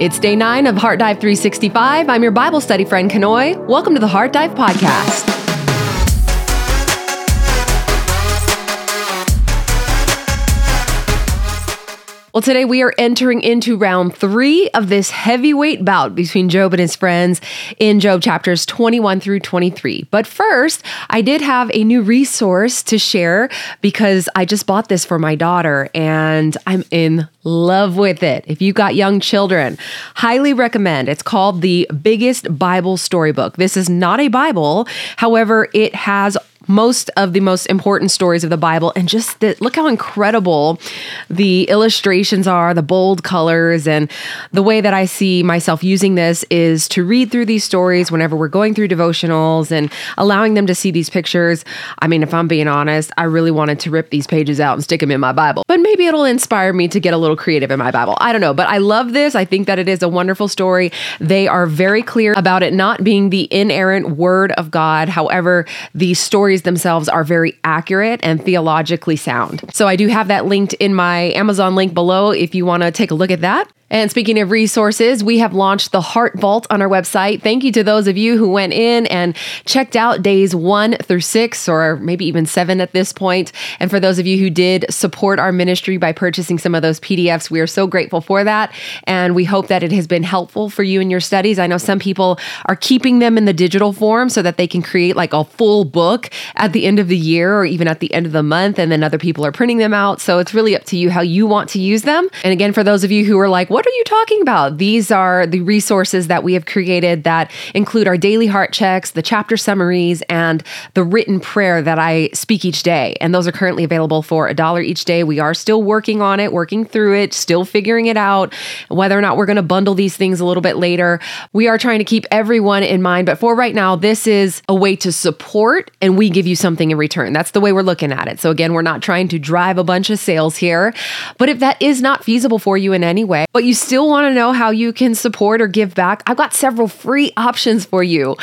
It's day nine of Heart Dive 365. I'm your Bible study friend, Kanoe. Welcome to the Heart Dive Podcast. Well, today we are entering into round three of this heavyweight bout between Job and his friends in Job chapters 21 through 23. But first, I did have a new resource to share because I just bought this for my daughter and I'm in love with it. If you've got young children, highly recommend. It's called the Biggest Bible Storybook. This is not a Bible, however, it has most of the most important stories of the Bible. And just the, look how incredible the illustrations are, the bold colors. And the way that I see myself using this is to read through these stories whenever we're going through devotionals and allowing them to see these pictures. I mean, if I'm being honest, I really wanted to rip these pages out and stick them in my Bible. But maybe it'll inspire me to get a little creative in my Bible. I don't know. But I love this. I think that it is a wonderful story. They are very clear about it not being the inerrant word of God. However, these stories themselves are very accurate and theologically sound. So I do have that linked in my Amazon link below if you want to take a look at that. And speaking of resources, we have launched the Heart Vault on our website. Thank you to those of you who went in and checked out days one through six, or maybe even seven at this point. And for those of you who did support our ministry by purchasing some of those PDFs, we are so grateful for that. And we hope that it has been helpful for you in your studies. I know some people are keeping them in the digital form so that they can create like a full book at the end of the year or even at the end of the month. And then other people are printing them out. So it's really up to you how you want to use them. And again, for those of you who are like, what what are you talking about? These are the resources that we have created that include our daily heart checks, the chapter summaries, and the written prayer that I speak each day. And those are currently available for a dollar each day. We are still working on it, working through it, still figuring it out, whether or not we're going to bundle these things a little bit later. We are trying to keep everyone in mind. But for right now, this is a way to support and we give you something in return. That's the way we're looking at it. So again, we're not trying to drive a bunch of sales here. But if that is not feasible for you in any way, but you you still want to know how you can support or give back, I've got several free options for you.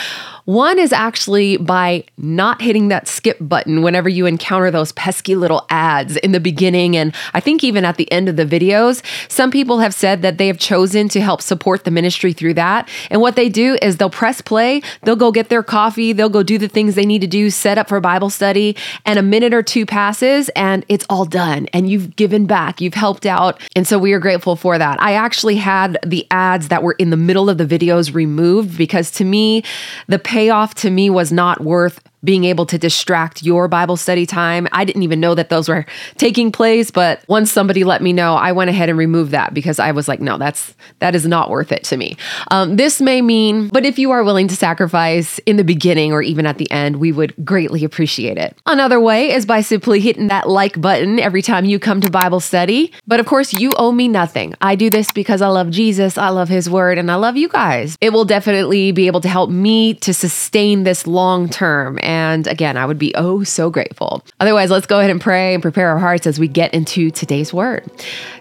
One is actually by not hitting that skip button whenever you encounter those pesky little ads in the beginning and I think even at the end of the videos. Some people have said that they have chosen to help support the ministry through that. And what they do is they'll press play, they'll go get their coffee, they'll go do the things they need to do, set up for Bible study, and a minute or two passes and it's all done and you've given back, you've helped out. And so we are grateful for that. I actually had the ads that were in the middle of the videos removed because to me, the payoff to me was not worth being able to distract your Bible study time. I didn't even know that those were taking place, but once somebody let me know, I went ahead and removed that because I was like, no, that's that is not worth it to me. Um, this may mean, but if you are willing to sacrifice in the beginning or even at the end, we would greatly appreciate it. Another way is by simply hitting that like button every time you come to Bible study. But of course, you owe me nothing. I do this because I love Jesus, I love His Word, and I love you guys. It will definitely be able to help me to sustain this long term and again, I would be oh so grateful. Otherwise, let's go ahead and pray and prepare our hearts as we get into today's word.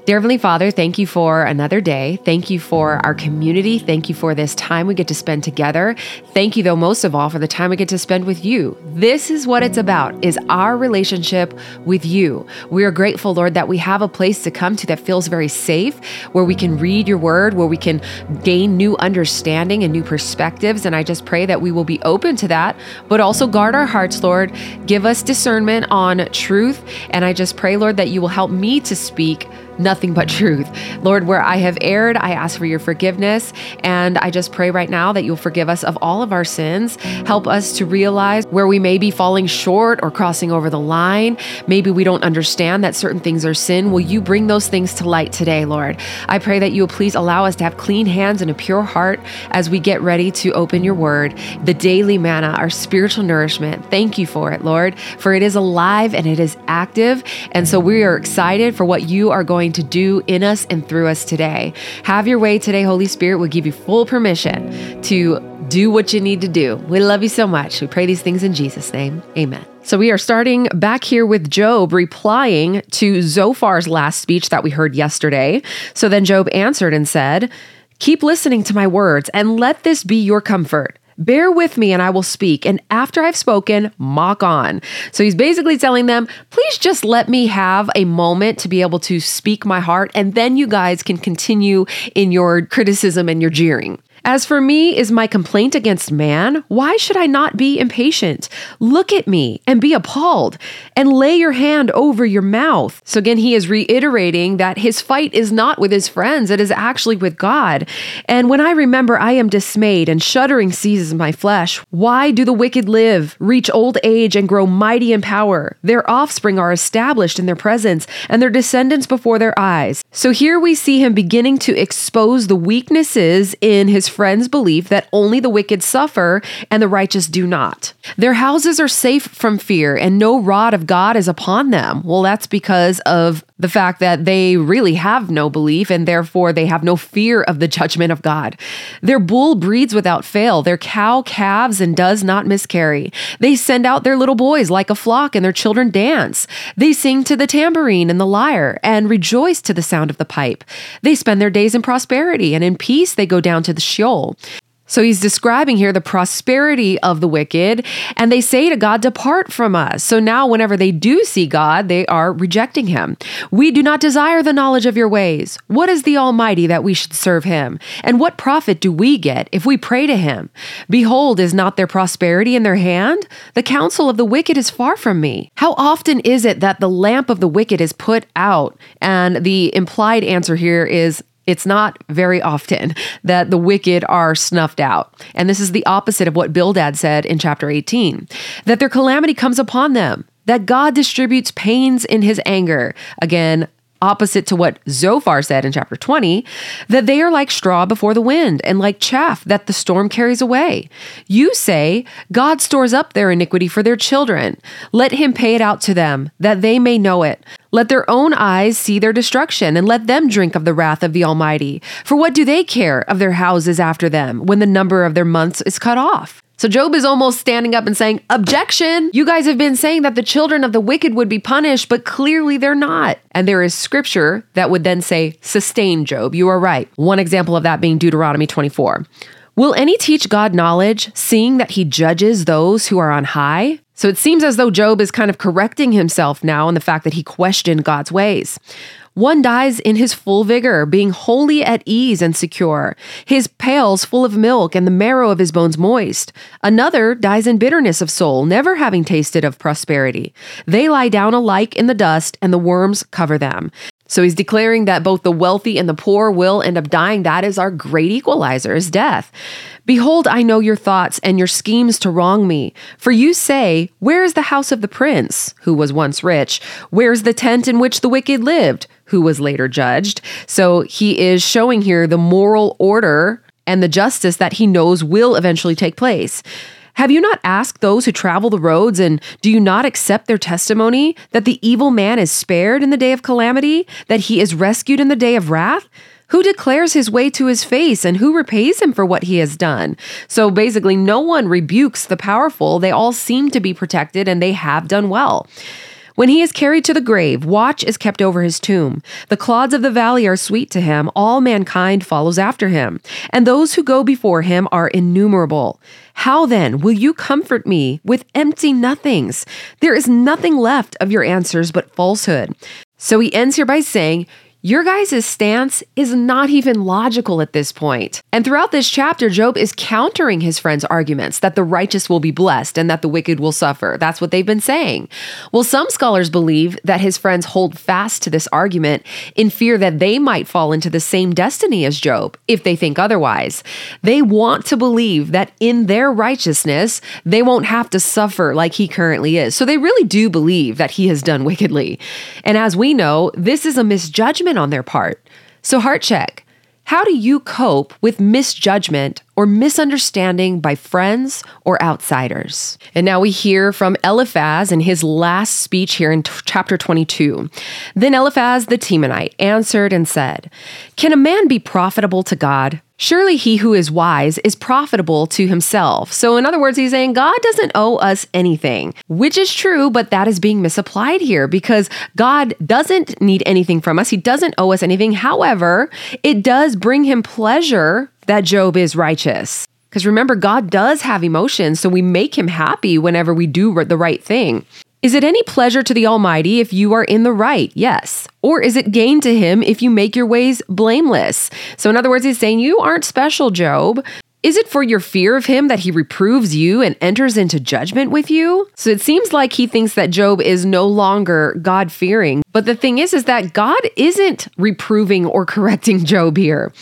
Dear Heavenly Father, thank you for another day. Thank you for our community. Thank you for this time we get to spend together. Thank you, though, most of all, for the time we get to spend with you. This is what it's about, is our relationship with you. We are grateful, Lord, that we have a place to come to that feels very safe, where we can read your word, where we can gain new understanding and new perspectives. And I just pray that we will be open to that, but also guard our hearts, Lord. Give us discernment on truth. And I just pray, Lord, that you will help me to speak nothing but truth. Lord, where I have erred, I ask for your forgiveness. And I just pray right now that you'll forgive us of all of our sins. Help us to realize where we may be falling short or crossing over the line. Maybe we don't understand that certain things are sin. Will you bring those things to light today, Lord? I pray that you will please allow us to have clean hands and a pure heart as we get ready to open your word, the daily manna, our spiritual nourishment. Thank you for it, Lord, for it is alive and it is active. And so we are excited for what you are going going to do in us and through us today. Have your way today, Holy Spirit. We'll give you full permission to do what you need to do. We love you so much. We pray these things in Jesus' name. Amen. So we are starting back here with Job replying to Zophar's last speech that we heard yesterday. So then Job answered and said, Keep listening to my words and let this be your comfort. Bear with me and I will speak. And after I've spoken, mock on. So he's basically telling them, please just let me have a moment to be able to speak my heart. And then you guys can continue in your criticism and your jeering. As for me, is my complaint against man? Why should I not be impatient? Look at me and be appalled, and lay your hand over your mouth. So again, he is reiterating that his fight is not with his friends, it is actually with God. And when I remember, I am dismayed, and shuddering seizes my flesh. Why do the wicked live, reach old age, and grow mighty in power? Their offspring are established in their presence, and their descendants before their eyes. So here we see him beginning to expose the weaknesses in his friends' belief that only the wicked suffer and the righteous do not. Their houses are safe from fear, and no rod of God is upon them. Well, that's because of the fact that they really have no belief and therefore they have no fear of the judgment of God. Their bull breeds without fail, their cow calves and does not miscarry. They send out their little boys like a flock and their children dance. They sing to the tambourine and the lyre and rejoice to the sound of the pipe. They spend their days in prosperity and in peace they go down to the Sheol. So he's describing here the prosperity of the wicked, and they say to God, Depart from us. So now, whenever they do see God, they are rejecting him. We do not desire the knowledge of your ways. What is the Almighty that we should serve him? And what profit do we get if we pray to him? Behold, is not their prosperity in their hand? The counsel of the wicked is far from me. How often is it that the lamp of the wicked is put out? And the implied answer here is, it's not very often that the wicked are snuffed out. And this is the opposite of what Bildad said in chapter 18 that their calamity comes upon them, that God distributes pains in his anger. Again, opposite to what Zophar said in chapter 20, that they are like straw before the wind and like chaff that the storm carries away. You say, God stores up their iniquity for their children. Let him pay it out to them, that they may know it. Let their own eyes see their destruction, and let them drink of the wrath of the Almighty. For what do they care of their houses after them, when the number of their months is cut off? So Job is almost standing up and saying, Objection! You guys have been saying that the children of the wicked would be punished, but clearly they're not. And there is scripture that would then say, Sustain, Job. You are right. One example of that being Deuteronomy 24. Will any teach God knowledge, seeing that he judges those who are on high? So it seems as though Job is kind of correcting himself now in the fact that he questioned God's ways. One dies in his full vigor, being wholly at ease and secure, his pails full of milk and the marrow of his bones moist. Another dies in bitterness of soul, never having tasted of prosperity. They lie down alike in the dust, and the worms cover them. So he's declaring that both the wealthy and the poor will end up dying. That is our great equalizer, is death. Behold, I know your thoughts and your schemes to wrong me. For you say, Where is the house of the prince, who was once rich? Where is the tent in which the wicked lived, who was later judged? So he is showing here the moral order and the justice that he knows will eventually take place. Have you not asked those who travel the roads, and do you not accept their testimony that the evil man is spared in the day of calamity, that he is rescued in the day of wrath? Who declares his way to his face and who repays him for what he has done? So basically, no one rebukes the powerful. They all seem to be protected and they have done well. When he is carried to the grave, watch is kept over his tomb. The clods of the valley are sweet to him. All mankind follows after him. And those who go before him are innumerable. How then will you comfort me with empty nothings? There is nothing left of your answers but falsehood. So he ends here by saying, your guys' stance is not even logical at this point. And throughout this chapter, Job is countering his friend's arguments that the righteous will be blessed and that the wicked will suffer. That's what they've been saying. Well, some scholars believe that his friends hold fast to this argument in fear that they might fall into the same destiny as Job if they think otherwise. They want to believe that in their righteousness, they won't have to suffer like he currently is. So they really do believe that he has done wickedly. And as we know, this is a misjudgment on their part. So, heart check. How do you cope with misjudgment or misunderstanding by friends or outsiders? And now we hear from Eliphaz in his last speech here in t- chapter 22. Then Eliphaz the Temanite answered and said, Can a man be profitable to God? Surely he who is wise is profitable to himself. So, in other words, he's saying God doesn't owe us anything, which is true, but that is being misapplied here because God doesn't need anything from us. He doesn't owe us anything. However, it does bring him pleasure that Job is righteous. Because remember, God does have emotions, so we make him happy whenever we do the right thing. Is it any pleasure to the Almighty if you are in the right? Yes. Or is it gain to him if you make your ways blameless? So, in other words, he's saying you aren't special, Job. Is it for your fear of him that he reproves you and enters into judgment with you? So it seems like he thinks that Job is no longer God fearing. But the thing is, is that God isn't reproving or correcting Job here.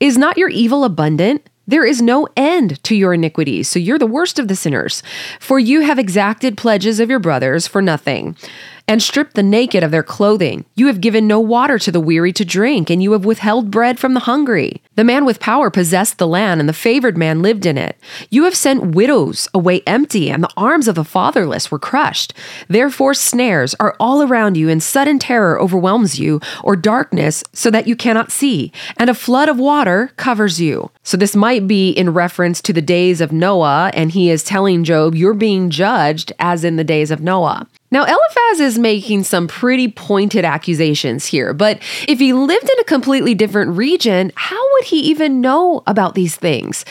Is not your evil abundant? There is no end to your iniquities, so you're the worst of the sinners. For you have exacted pledges of your brothers for nothing and stripped the naked of their clothing. You have given no water to the weary to drink, and you have withheld bread from the hungry. The man with power possessed the land, and the favored man lived in it. You have sent widows away empty, and the arms of the fatherless were crushed. Therefore, snares are all around you, and sudden terror overwhelms you, or darkness so that you cannot see, and a flood of water covers you. So, this might be in reference to the days of Noah, and he is telling Job, You're being judged as in the days of Noah. Now, Eliphaz is making some pretty pointed accusations here, but if he lived in a completely different region, how would he even know about these things?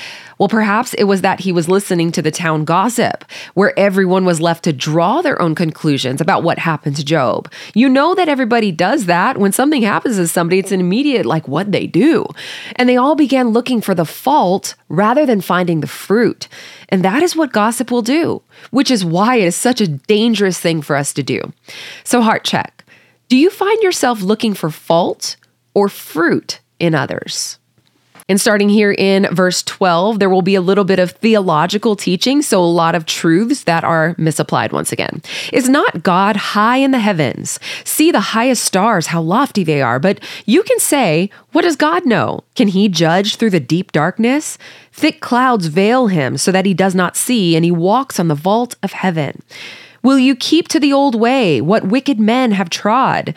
Well, perhaps it was that he was listening to the town gossip, where everyone was left to draw their own conclusions about what happened to Job. You know that everybody does that. When something happens to somebody, it's an immediate, like, what they do. And they all began looking for the fault rather than finding the fruit. And that is what gossip will do, which is why it is such a dangerous thing for us to do. So, heart check do you find yourself looking for fault or fruit in others? And starting here in verse 12, there will be a little bit of theological teaching, so a lot of truths that are misapplied once again. Is not God high in the heavens? See the highest stars, how lofty they are. But you can say, What does God know? Can he judge through the deep darkness? Thick clouds veil him so that he does not see, and he walks on the vault of heaven. Will you keep to the old way, what wicked men have trod?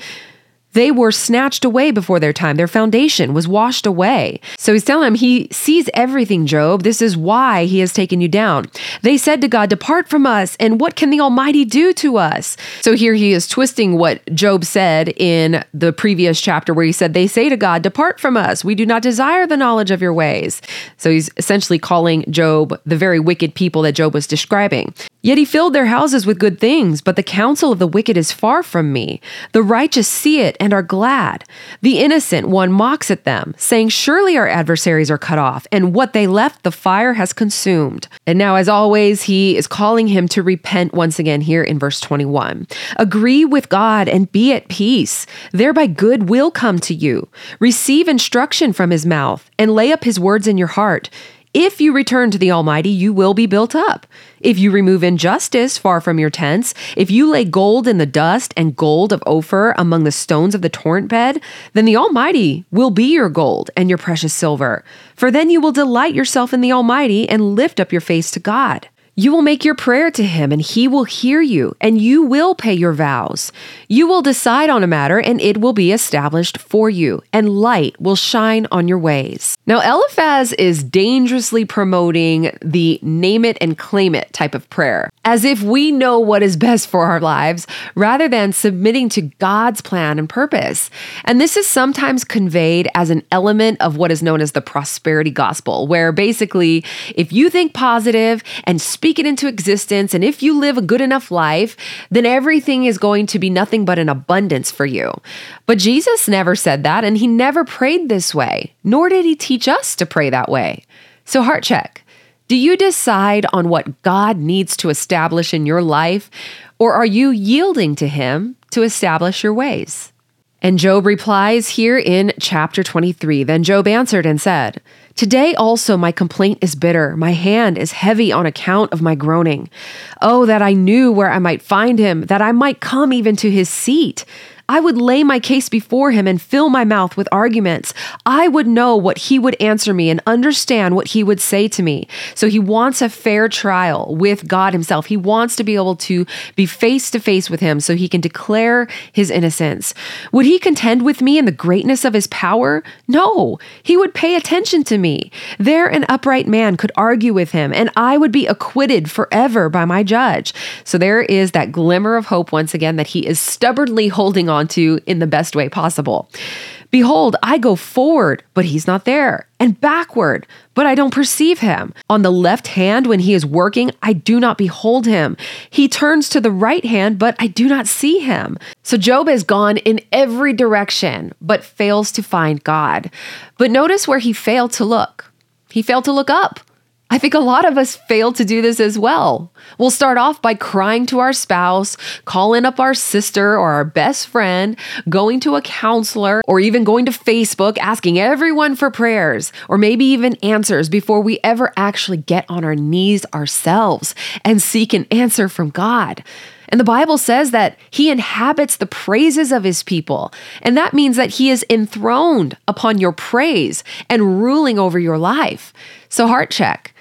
They were snatched away before their time. Their foundation was washed away. So he's telling him he sees everything, Job. This is why he has taken you down. They said to God, Depart from us, and what can the Almighty do to us? So here he is twisting what Job said in the previous chapter, where he said, They say to God, Depart from us. We do not desire the knowledge of your ways. So he's essentially calling Job the very wicked people that Job was describing. Yet he filled their houses with good things, but the counsel of the wicked is far from me. The righteous see it and are glad. The innocent one mocks at them, saying, Surely our adversaries are cut off, and what they left the fire has consumed. And now, as always, he is calling him to repent once again here in verse 21. Agree with God and be at peace. Thereby good will come to you. Receive instruction from his mouth, and lay up his words in your heart. If you return to the Almighty, you will be built up. If you remove injustice far from your tents, if you lay gold in the dust and gold of Ophir among the stones of the torrent bed, then the Almighty will be your gold and your precious silver. For then you will delight yourself in the Almighty and lift up your face to God. You will make your prayer to him, and he will hear you, and you will pay your vows. You will decide on a matter, and it will be established for you, and light will shine on your ways. Now, Eliphaz is dangerously promoting the name it and claim it type of prayer, as if we know what is best for our lives, rather than submitting to God's plan and purpose. And this is sometimes conveyed as an element of what is known as the prosperity gospel, where basically, if you think positive and speak speak it into existence. And if you live a good enough life, then everything is going to be nothing but an abundance for you. But Jesus never said that, and he never prayed this way, nor did he teach us to pray that way. So, heart check. Do you decide on what God needs to establish in your life, or are you yielding to Him to establish your ways? And Job replies here in chapter 23 Then Job answered and said, Today also my complaint is bitter. My hand is heavy on account of my groaning. Oh, that I knew where I might find him, that I might come even to his seat. I would lay my case before him and fill my mouth with arguments. I would know what he would answer me and understand what he would say to me. So he wants a fair trial with God himself. He wants to be able to be face to face with him so he can declare his innocence. Would he contend with me in the greatness of his power? No, he would pay attention to me. There, an upright man could argue with him, and I would be acquitted forever by my judge. So there is that glimmer of hope once again that he is stubbornly holding on onto in the best way possible. Behold, I go forward, but he's not there, and backward, but I don't perceive him. On the left hand, when he is working, I do not behold him. He turns to the right hand, but I do not see him. So Job has gone in every direction, but fails to find God. But notice where he failed to look. He failed to look up. I think a lot of us fail to do this as well. We'll start off by crying to our spouse, calling up our sister or our best friend, going to a counselor, or even going to Facebook asking everyone for prayers or maybe even answers before we ever actually get on our knees ourselves and seek an answer from God. And the Bible says that he inhabits the praises of his people. And that means that he is enthroned upon your praise and ruling over your life. So, heart check.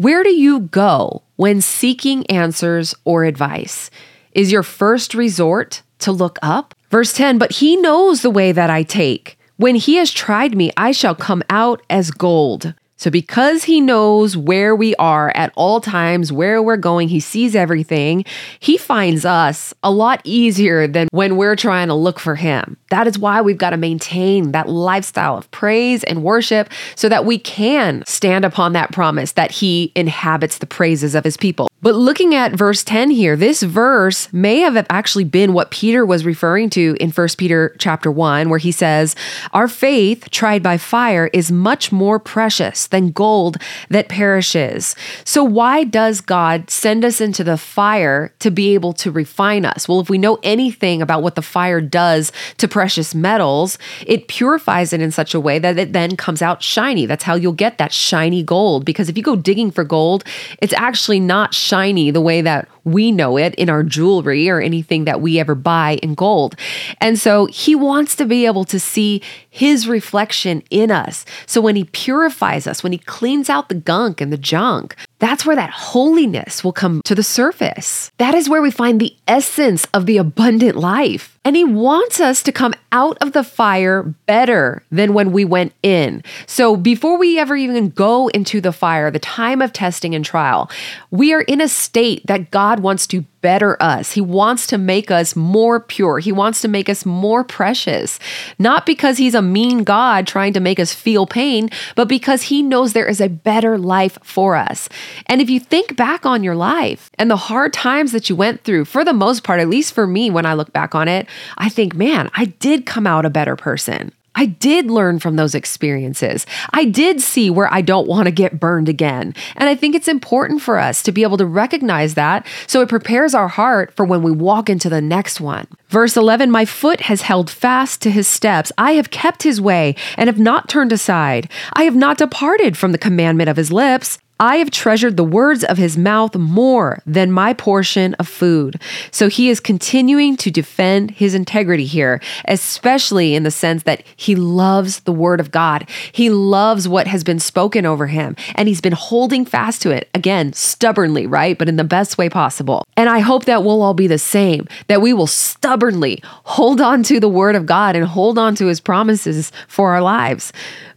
Where do you go when seeking answers or advice? Is your first resort to look up? Verse 10 But he knows the way that I take. When he has tried me, I shall come out as gold. So, because he knows where we are at all times, where we're going, he sees everything, he finds us a lot easier than when we're trying to look for him. That is why we've got to maintain that lifestyle of praise and worship so that we can stand upon that promise that he inhabits the praises of his people. But looking at verse 10 here, this verse may have actually been what Peter was referring to in 1 Peter chapter 1 where he says, "Our faith tried by fire is much more precious than gold that perishes." So why does God send us into the fire to be able to refine us? Well, if we know anything about what the fire does to precious metals, it purifies it in such a way that it then comes out shiny. That's how you'll get that shiny gold because if you go digging for gold, it's actually not shiny the way that we know it in our jewelry or anything that we ever buy in gold. And so he wants to be able to see his reflection in us. So when he purifies us, when he cleans out the gunk and the junk, that's where that holiness will come to the surface. That is where we find the essence of the abundant life. And he wants us to come out of the fire better than when we went in. So before we ever even go into the fire, the time of testing and trial, we are in a state that God wants to better us. He wants to make us more pure. He wants to make us more precious. Not because he's a mean God trying to make us feel pain, but because he knows there is a better life for us. And if you think back on your life and the hard times that you went through, for the most part, at least for me, when I look back on it, I think, man, I did come out a better person. I did learn from those experiences. I did see where I don't want to get burned again. And I think it's important for us to be able to recognize that so it prepares our heart for when we walk into the next one. Verse 11 My foot has held fast to his steps. I have kept his way and have not turned aside. I have not departed from the commandment of his lips. I have treasured the words of his mouth more than my portion of food. So he is continuing to defend his integrity here, especially in the sense that he loves the word of God. He loves what has been spoken over him, and he's been holding fast to it, again, stubbornly, right? But in the best way possible. And I hope that we'll all be the same, that we will stubbornly hold on to the word of God and hold on to his promises for our lives.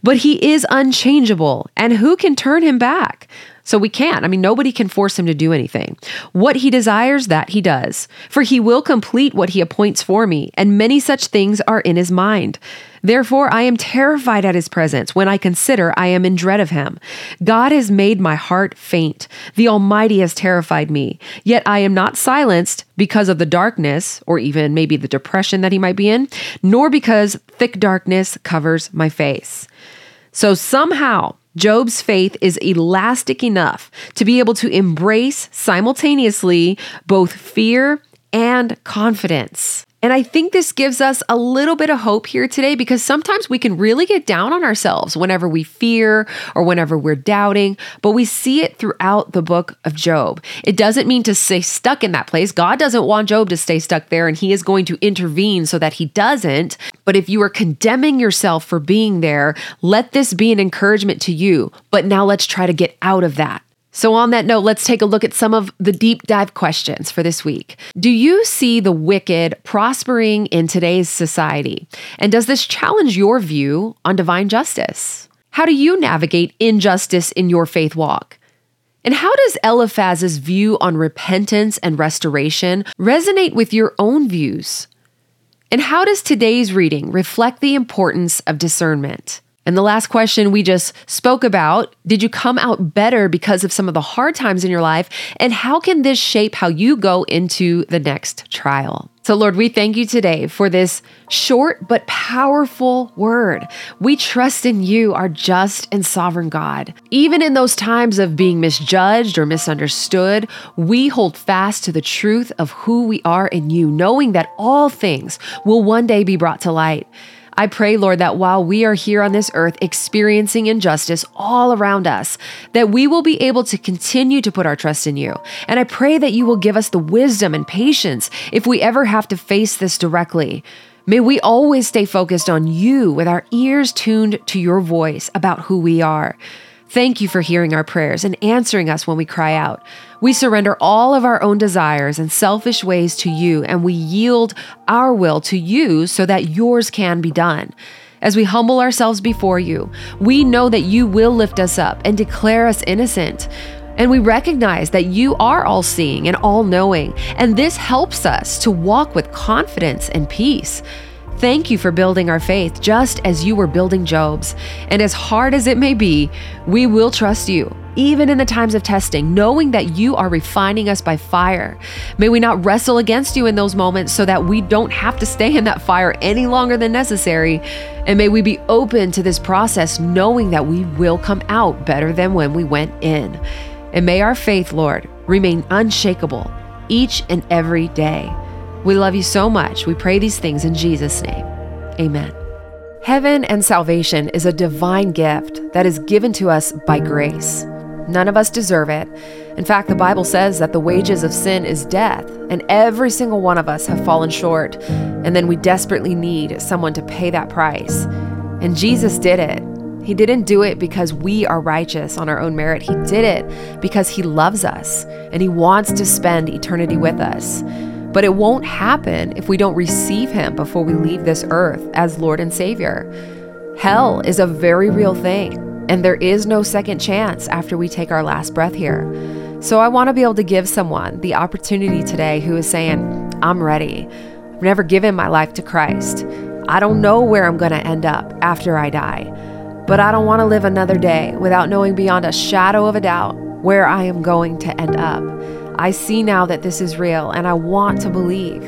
But he is unchangeable, and who can turn him back? So we can't. I mean, nobody can force him to do anything. What he desires, that he does. For he will complete what he appoints for me, and many such things are in his mind. Therefore, I am terrified at his presence when I consider I am in dread of him. God has made my heart faint. The Almighty has terrified me. Yet I am not silenced because of the darkness, or even maybe the depression that he might be in, nor because thick darkness covers my face. So somehow, Job's faith is elastic enough to be able to embrace simultaneously both fear and confidence. And I think this gives us a little bit of hope here today because sometimes we can really get down on ourselves whenever we fear or whenever we're doubting, but we see it throughout the book of Job. It doesn't mean to stay stuck in that place. God doesn't want Job to stay stuck there, and he is going to intervene so that he doesn't. But if you are condemning yourself for being there, let this be an encouragement to you. But now let's try to get out of that. So, on that note, let's take a look at some of the deep dive questions for this week. Do you see the wicked prospering in today's society? And does this challenge your view on divine justice? How do you navigate injustice in your faith walk? And how does Eliphaz's view on repentance and restoration resonate with your own views? And how does today's reading reflect the importance of discernment? And the last question we just spoke about did you come out better because of some of the hard times in your life? And how can this shape how you go into the next trial? So, Lord, we thank you today for this short but powerful word. We trust in you, our just and sovereign God. Even in those times of being misjudged or misunderstood, we hold fast to the truth of who we are in you, knowing that all things will one day be brought to light. I pray, Lord, that while we are here on this earth experiencing injustice all around us, that we will be able to continue to put our trust in you. And I pray that you will give us the wisdom and patience if we ever have to face this directly. May we always stay focused on you with our ears tuned to your voice about who we are. Thank you for hearing our prayers and answering us when we cry out. We surrender all of our own desires and selfish ways to you, and we yield our will to you so that yours can be done. As we humble ourselves before you, we know that you will lift us up and declare us innocent. And we recognize that you are all seeing and all knowing, and this helps us to walk with confidence and peace. Thank you for building our faith just as you were building Job's. And as hard as it may be, we will trust you, even in the times of testing, knowing that you are refining us by fire. May we not wrestle against you in those moments so that we don't have to stay in that fire any longer than necessary. And may we be open to this process, knowing that we will come out better than when we went in. And may our faith, Lord, remain unshakable each and every day. We love you so much. We pray these things in Jesus' name. Amen. Heaven and salvation is a divine gift that is given to us by grace. None of us deserve it. In fact, the Bible says that the wages of sin is death, and every single one of us have fallen short. And then we desperately need someone to pay that price. And Jesus did it. He didn't do it because we are righteous on our own merit. He did it because He loves us and He wants to spend eternity with us. But it won't happen if we don't receive Him before we leave this earth as Lord and Savior. Hell is a very real thing, and there is no second chance after we take our last breath here. So I want to be able to give someone the opportunity today who is saying, I'm ready. I've never given my life to Christ. I don't know where I'm going to end up after I die, but I don't want to live another day without knowing beyond a shadow of a doubt where I am going to end up. I see now that this is real and I want to believe.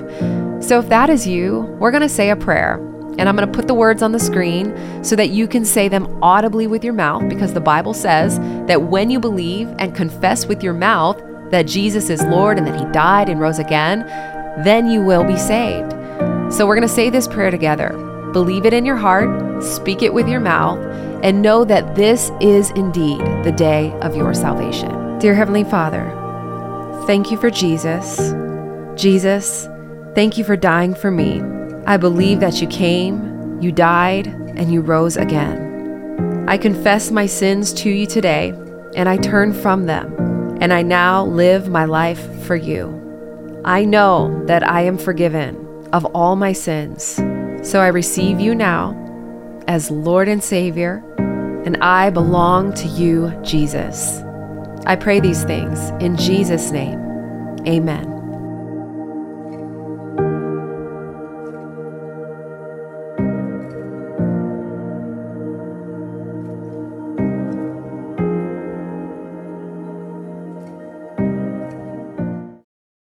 So if that is you, we're going to say a prayer. And I'm going to put the words on the screen so that you can say them audibly with your mouth because the Bible says that when you believe and confess with your mouth that Jesus is Lord and that He died and rose again, then you will be saved. So we're going to say this prayer together. Believe it in your heart, speak it with your mouth, and know that this is indeed the day of your salvation. Dear Heavenly Father, Thank you for Jesus. Jesus, thank you for dying for me. I believe that you came, you died, and you rose again. I confess my sins to you today, and I turn from them, and I now live my life for you. I know that I am forgiven of all my sins, so I receive you now as Lord and Savior, and I belong to you, Jesus. I pray these things in Jesus' name. Amen.